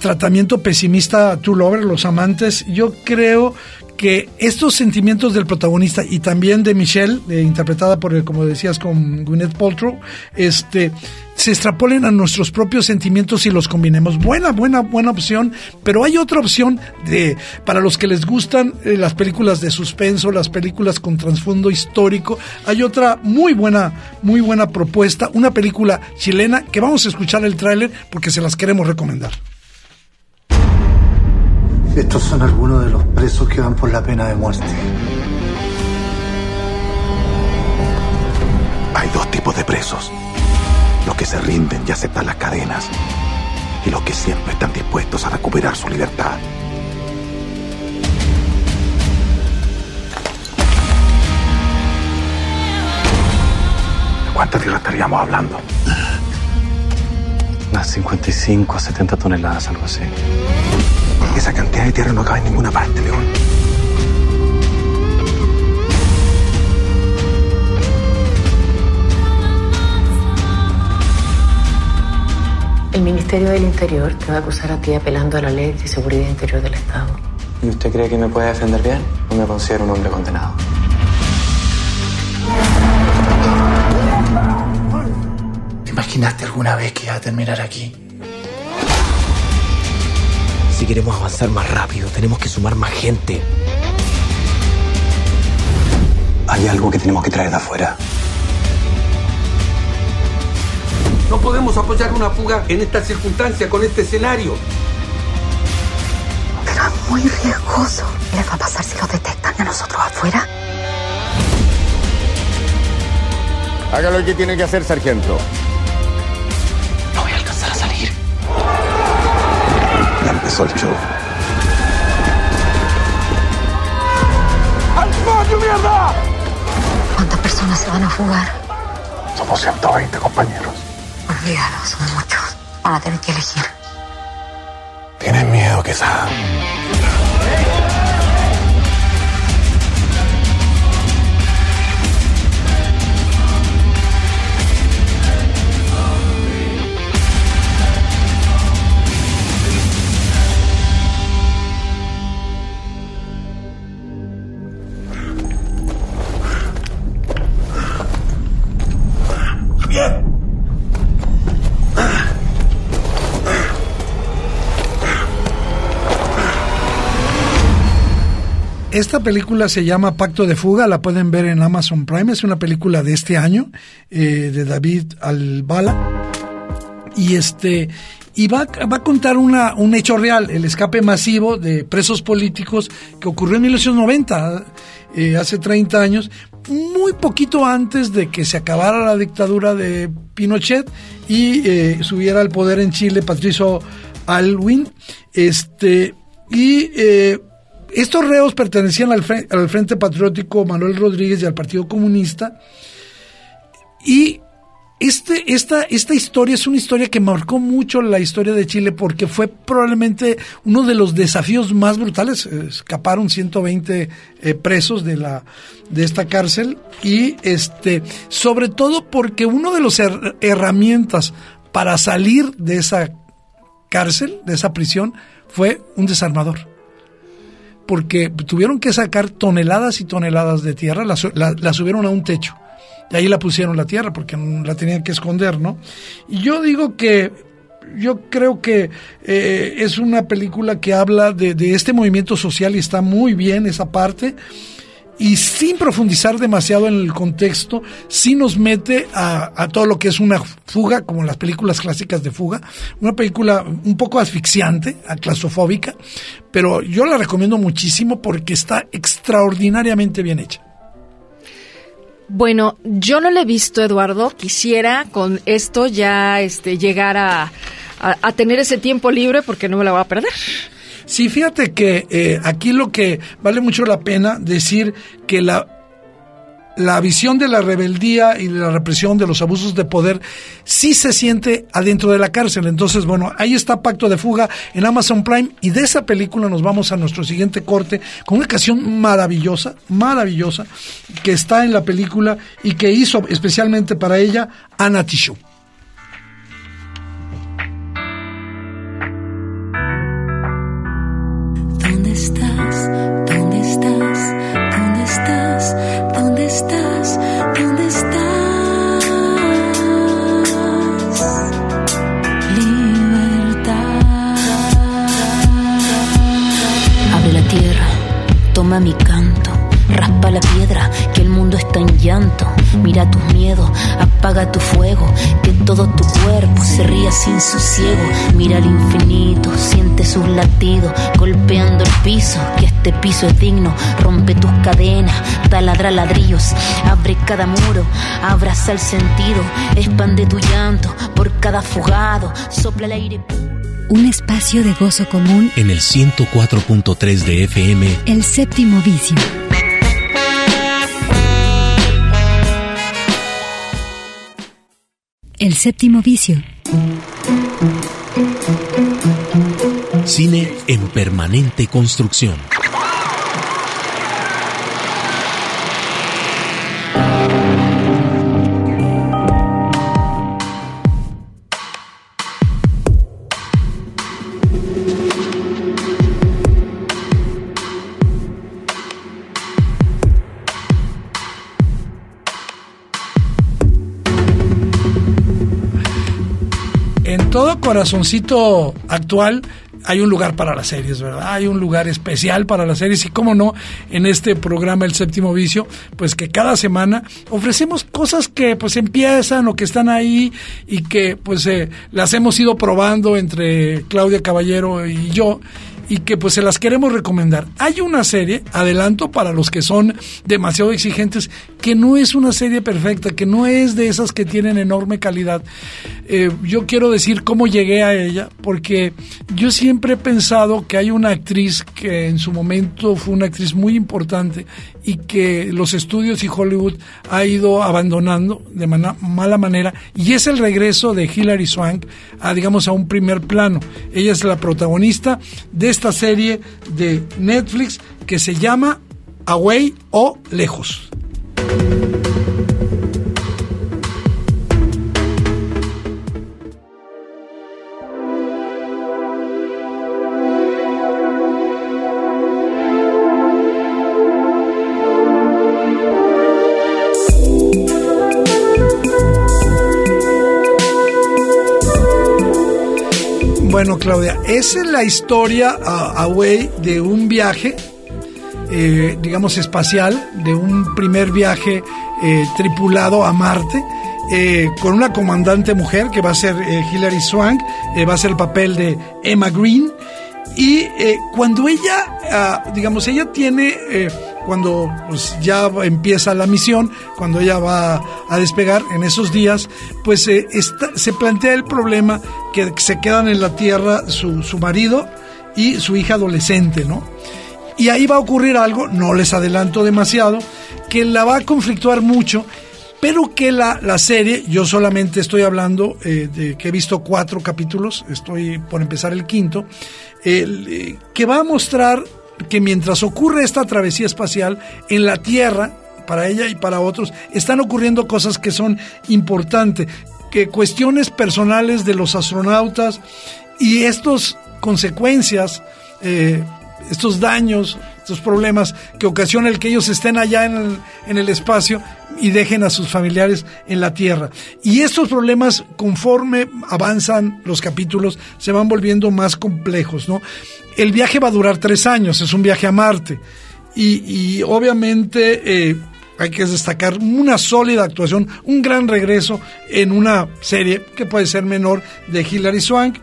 tratamiento pesimista True Lover, los amantes, yo creo que estos sentimientos del protagonista y también de Michelle, eh, interpretada por, el, como decías, con Gwyneth Paltrow, este, se extrapolen a nuestros propios sentimientos y los combinemos. Buena, buena, buena opción, pero hay otra opción de para los que les gustan eh, las películas de suspenso, las películas con trasfondo histórico. Hay otra muy buena, muy buena propuesta, una película chilena que vamos a escuchar el tráiler porque se las queremos recomendar. Estos son algunos de los presos que van por la pena de muerte. Hay dos tipos de presos. Los que se rinden y aceptan las cadenas. Y los que siempre están dispuestos a recuperar su libertad. ¿De cuánta tierra estaríamos hablando? Unas 55 a 70 toneladas, algo así. Esa cantidad de tierra no cabe en ninguna parte, León. El Ministerio del Interior te va a acusar a ti apelando a la ley de seguridad interior del Estado. ¿Y usted cree que me puede defender bien? No me considero un hombre condenado. ¿Te imaginaste alguna vez que iba a terminar aquí? Si queremos avanzar más rápido, tenemos que sumar más gente. Hay algo que tenemos que traer de afuera. No podemos apoyar una fuga en esta circunstancia, con este escenario. Pero es muy riesgoso. ¿Qué les va a pasar si los detectan a nosotros afuera? Haga lo que tiene que hacer, sargento. Empezó el show. ¿Cuántas personas se van a fugar? Somos 120 compañeros. Olvídalo, son muchos. Van a tener que elegir. ¿Tienes miedo, Quesada? Esta película se llama Pacto de Fuga, la pueden ver en Amazon Prime, es una película de este año, eh, de David Albala. Y este, y va, va a contar una, un hecho real, el escape masivo de presos políticos que ocurrió en 1990, eh, hace 30 años, muy poquito antes de que se acabara la dictadura de Pinochet y eh, subiera al poder en Chile Patricio Alwin. Este, y eh, estos reos pertenecían al, al Frente Patriótico Manuel Rodríguez y al Partido Comunista. Y este, esta, esta historia es una historia que marcó mucho la historia de Chile porque fue probablemente uno de los desafíos más brutales. Escaparon 120 eh, presos de, la, de esta cárcel y este, sobre todo porque uno de las herramientas para salir de esa cárcel, de esa prisión, fue un desarmador. Porque tuvieron que sacar toneladas y toneladas de tierra, la, la subieron a un techo y ahí la pusieron la tierra porque la tenían que esconder, ¿no? Y yo digo que yo creo que eh, es una película que habla de, este movimiento social y está muy bien esa parte. Y sin profundizar demasiado en el contexto, sí nos mete a, a, todo lo que es una fuga, como las películas clásicas de fuga. Una película un poco asfixiante, claustrofóbica, pero yo la recomiendo muchísimo porque está extraordinariamente bien hecha. Bueno, yo no le he visto, Eduardo. Quisiera con esto ya este, llegar a, tener ese tiempo libre porque no me la voy a perder. Sí, fíjate que eh, aquí lo que vale mucho la pena decir que la la visión de la rebeldía y de la represión de los abusos de poder sí se siente adentro de la cárcel. Entonces, bueno, ahí está Pacto de Fuga en Amazon Prime y de esa película nos vamos a nuestro siguiente corte con una canción maravillosa, maravillosa, que está en la película y que hizo especialmente para ella Ana Tishu. Mi canto Raspa la piedra, está en llanto. Mira tus miedos, apaga tu fuego. Que todo tu cuerpo se ría sin sosiego. Mira al infinito, siente sus latidos. Golpeando el piso, que este piso es digno. Rompe tus cadenas, taladra ladrillos. Abre cada muro, abraza el sentido. Expande tu llanto por cada fugado. Sopla el aire un espacio de gozo común en el 104.3 de FM. El séptimo vicio. El séptimo vicio. Cine en permanente construcción. Corazoncito actual hay un lugar para las series, ¿verdad? Hay un lugar especial para las series y cómo no, en este programa El Séptimo Vicio, pues que cada semana ofrecemos cosas que pues empiezan o que están ahí y que pues eh, las hemos ido probando entre Claudia Caballero y yo y que pues se las queremos recomendar. Hay una serie, adelanto para los que son demasiado exigentes, que no es una serie perfecta, que no es de esas que tienen enorme calidad. Eh, yo quiero decir cómo llegué a ella, porque yo siempre he pensado que hay una actriz que en su momento fue una actriz muy importante y que los estudios y Hollywood ha ido abandonando de mala manera y es el regreso de Hilary Swank a digamos a un primer plano. Ella es la protagonista de esta serie de Netflix que se llama Away o Lejos. Bueno, Claudia, esa es la historia, uh, away, de un viaje eh, digamos, espacial, de un primer viaje eh, tripulado a Marte. eh, con una comandante mujer que va a ser eh, Hilary Swank, eh, va a ser el papel de Emma Green. Y cuando ella, ah, digamos, ella tiene, cuando pues, ya empieza la misión, cuando ella va a despegar en esos días, pues está- se plantea el problema que se quedan en la Tierra su, su marido y su hija adolescente, ¿no? Y ahí va a ocurrir algo, no les adelanto demasiado, que la va a conflictuar mucho, pero que la, la serie, yo solamente estoy hablando eh, de que he visto cuatro capítulos, estoy por empezar el quinto, eh, que va a mostrar que mientras ocurre esta travesía espacial en la Tierra, para ella y para otros, están ocurriendo cosas que son importantes, que cuestiones personales de los astronautas y estas consecuencias, eh, estos daños, estos problemas que ocasiona el que ellos estén allá en el, espacio y dejen a sus familiares en la Tierra. Y estos problemas, conforme avanzan los capítulos, se van volviendo más complejos, ¿no? El viaje va a durar tres años, es un viaje a Marte. Y, y obviamente eh, hay que destacar una sólida actuación, un gran regreso en una serie que puede ser menor de Hilary Swank.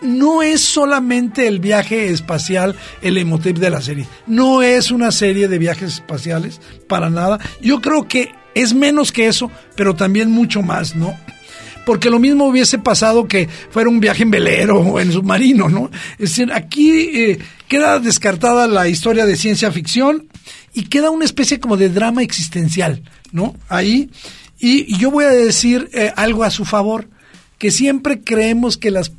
No es solamente el viaje espacial el emotiv de la serie. No es una serie de viajes espaciales para nada. Yo creo que es menos que eso, pero también mucho más, ¿no? porque lo mismo hubiese pasado que fuera un viaje en velero o en submarino, ¿no? Es decir, aquí eh, queda descartada la historia de ciencia ficción y queda una especie como de drama existencial, ¿no? Ahí. Y, yo voy a decir eh, algo a su favor, que siempre creemos que las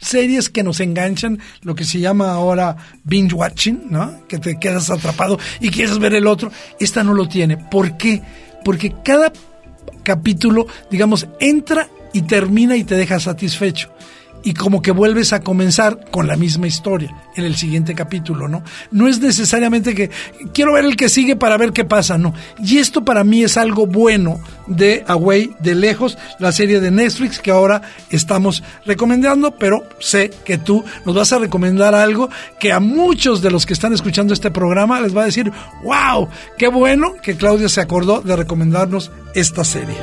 series que nos enganchan, lo que se llama ahora binge watching, ¿no? Que te quedas atrapado y quieres ver el otro, esta no lo tiene. ¿Por qué? Porque cada capítulo, digamos, entra y termina y te deja satisfecho. Y como que vuelves a comenzar con la misma historia en el siguiente capítulo, ¿no? No es necesariamente que quiero ver el que sigue para ver qué pasa, no. Y esto para mí es algo bueno de Away de lejos, la serie de Netflix que ahora estamos recomendando, pero sé que tú nos vas a recomendar algo que a muchos de los que están escuchando este programa les va a decir, wow, qué bueno que Claudia se acordó de recomendarnos esta serie.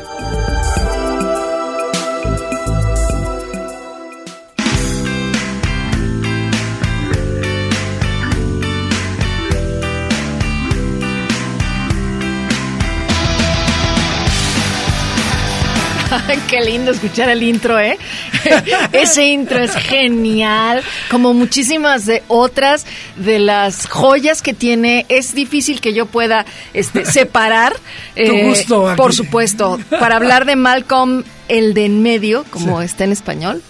Qué lindo escuchar el intro, ¿eh? Ese intro es genial, como muchísimas de otras de las joyas que tiene. Es difícil que yo pueda este, separar. Tu gusto. Por supuesto, para hablar de Malcolm, el de en medio, como Sí. está en español.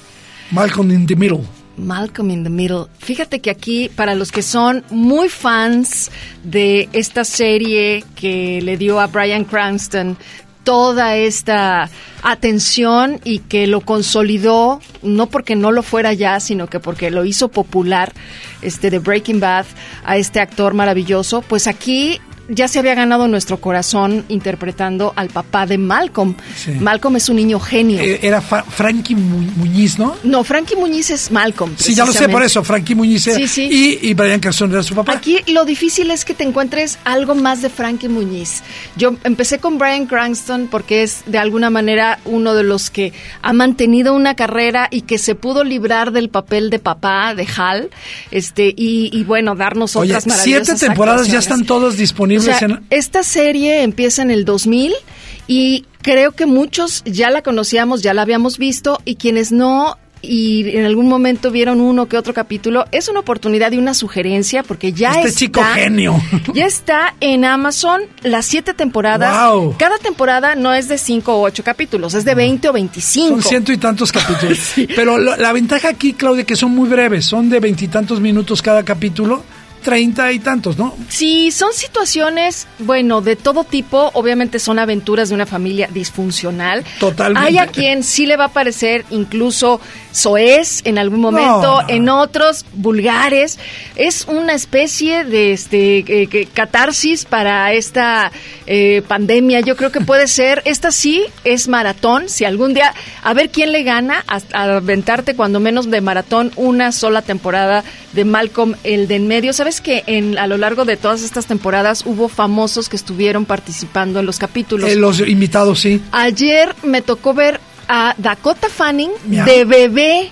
Malcolm in the Middle. Malcolm in the Middle. Fíjate que aquí, para los que son muy fans de esta serie que le dio a Brian Cranston toda esta atención y que lo consolidó, no porque no lo fuera ya, sino que porque lo hizo popular, este de Breaking Bad, a este actor maravilloso, pues aquí ya se había ganado nuestro corazón interpretando al papá de Malcolm. Sí. Malcolm es un niño genio. Eh, Era Fa- Frankie Mu- Muñiz, ¿no? no, Frankie Muñiz es Malcolm. Sí, ya lo sé, por eso, Frankie Muñiz era- Sí, sí. Y, y Brian Cranston era su papá. Aquí lo difícil es que te encuentres algo más de Frankie Muñiz. Yo empecé con Brian Cranston porque es de alguna manera uno de los que ha mantenido una carrera y que se pudo librar del papel de papá de Hal, este y, y bueno darnos Oye, otras maravillosas siete temporadas ya están todas disponibles O sea, en... esta serie empieza en el 2000 y creo que muchos ya la conocíamos, ya la habíamos visto y quienes no y en algún momento vieron uno que otro capítulo, es una oportunidad y una sugerencia porque ya Este está, chico genio. Ya está en Amazon las siete temporadas. Guau. Cada temporada no es de cinco o ocho capítulos, es de 20 o 25. Son ciento y tantos capítulos. Pero lo- la ventaja aquí, Claudia, que son muy breves, son de veintitantos minutos cada capítulo, treinta y tantos, ¿no? Sí, son situaciones, bueno, de todo tipo. Obviamente son aventuras de una familia disfuncional. Totalmente. Hay a quien sí le va a parecer incluso soez en algún momento, No, en otros vulgares. Es una especie de este eh, catarsis para esta eh, pandemia. Yo creo que puede ser. Esta sí es maratón. Si algún día, a ver quién le gana a, a aventarte cuando menos de maratón una sola temporada de Malcolm el de en medio. ¿Sabes que en, a lo largo de todas estas temporadas hubo famosos que estuvieron participando en los capítulos. Eh, los invitados, sí. Ayer me tocó ver a Dakota Fanning de bebé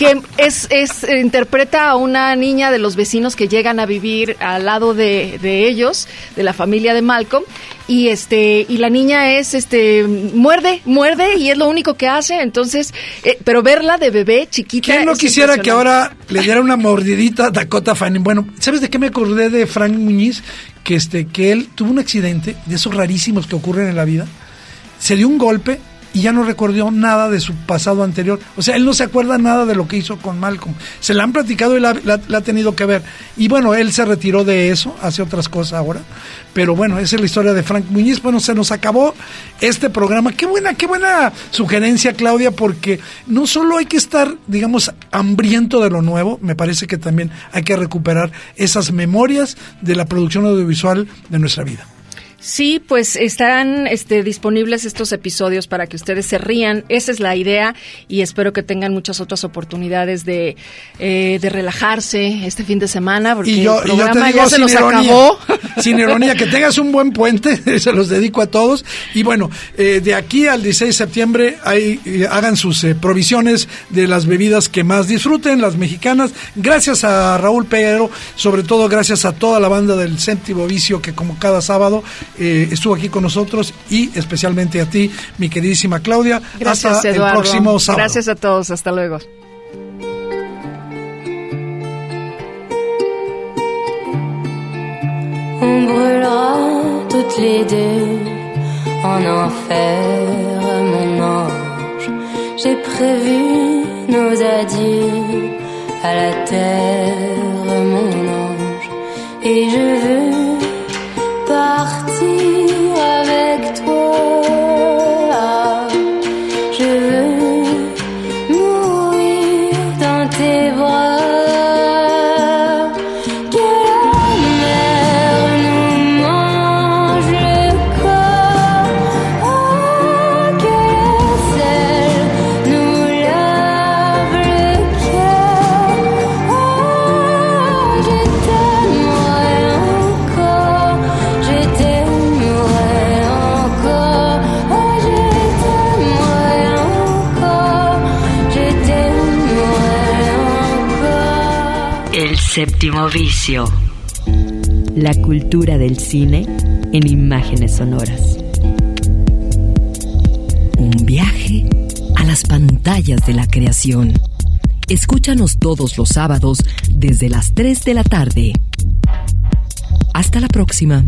que es, es interpreta a una niña de los vecinos que llegan a vivir al lado de, de, ellos, de la familia de Malcolm, y este y la niña es este muerde, muerde y es lo único que hace, entonces, eh, pero verla de bebé chiquita. ¿Quién no quisiera que ahora le diera una mordidita a Dakota Fanning? Bueno, ¿sabes de qué me acordé de Frank Muñiz? Que este que él tuvo un accidente de esos rarísimos que ocurren en la vida. Se dio un golpe y ya no recordó nada de su pasado anterior. O sea, él no se acuerda nada de lo que hizo con Malcolm. Se la han platicado y la, ha tenido que ver. Y bueno, él se retiró de eso, hace otras cosas ahora. Pero bueno, esa es la historia de Frank Muñiz. Bueno, se nos acabó este programa. Qué buena, qué buena sugerencia, Claudia, porque no solo hay que estar, digamos, hambriento de lo nuevo, me parece que también hay que recuperar esas memorias de la producción audiovisual de nuestra vida. Sí, pues estarán este, disponibles estos episodios para que ustedes se rían. Esa es la idea y espero que tengan muchas otras oportunidades de, eh, de relajarse este fin de semana porque y yo, el programa ya se nos ironía, acabó. Sin ironía, que tengas un buen puente, se los dedico a todos. Y bueno, eh, de aquí al 16 de septiembre hay, eh, hagan sus provisiones de las bebidas que más disfruten, las mexicanas. Gracias a Raúl Peguero, sobre todo gracias a toda la banda del Séptimo Vicio que como cada sábado eh, estuvo aquí con nosotros y especialmente a ti, mi queridísima Claudia. Gracias, hasta Eduardo. el próximo sábado. Gracias a todos, hasta luego. On brûlera toutes les deux en enfer, mon ange. J'ai prévu nos adieux à la terre, mon ange. Et je veux 18 séptimo vicio. La cultura del cine en imágenes sonoras. Un viaje a las pantallas de la creación. Escúchanos todos los sábados desde las 3 de la tarde. Hasta la próxima.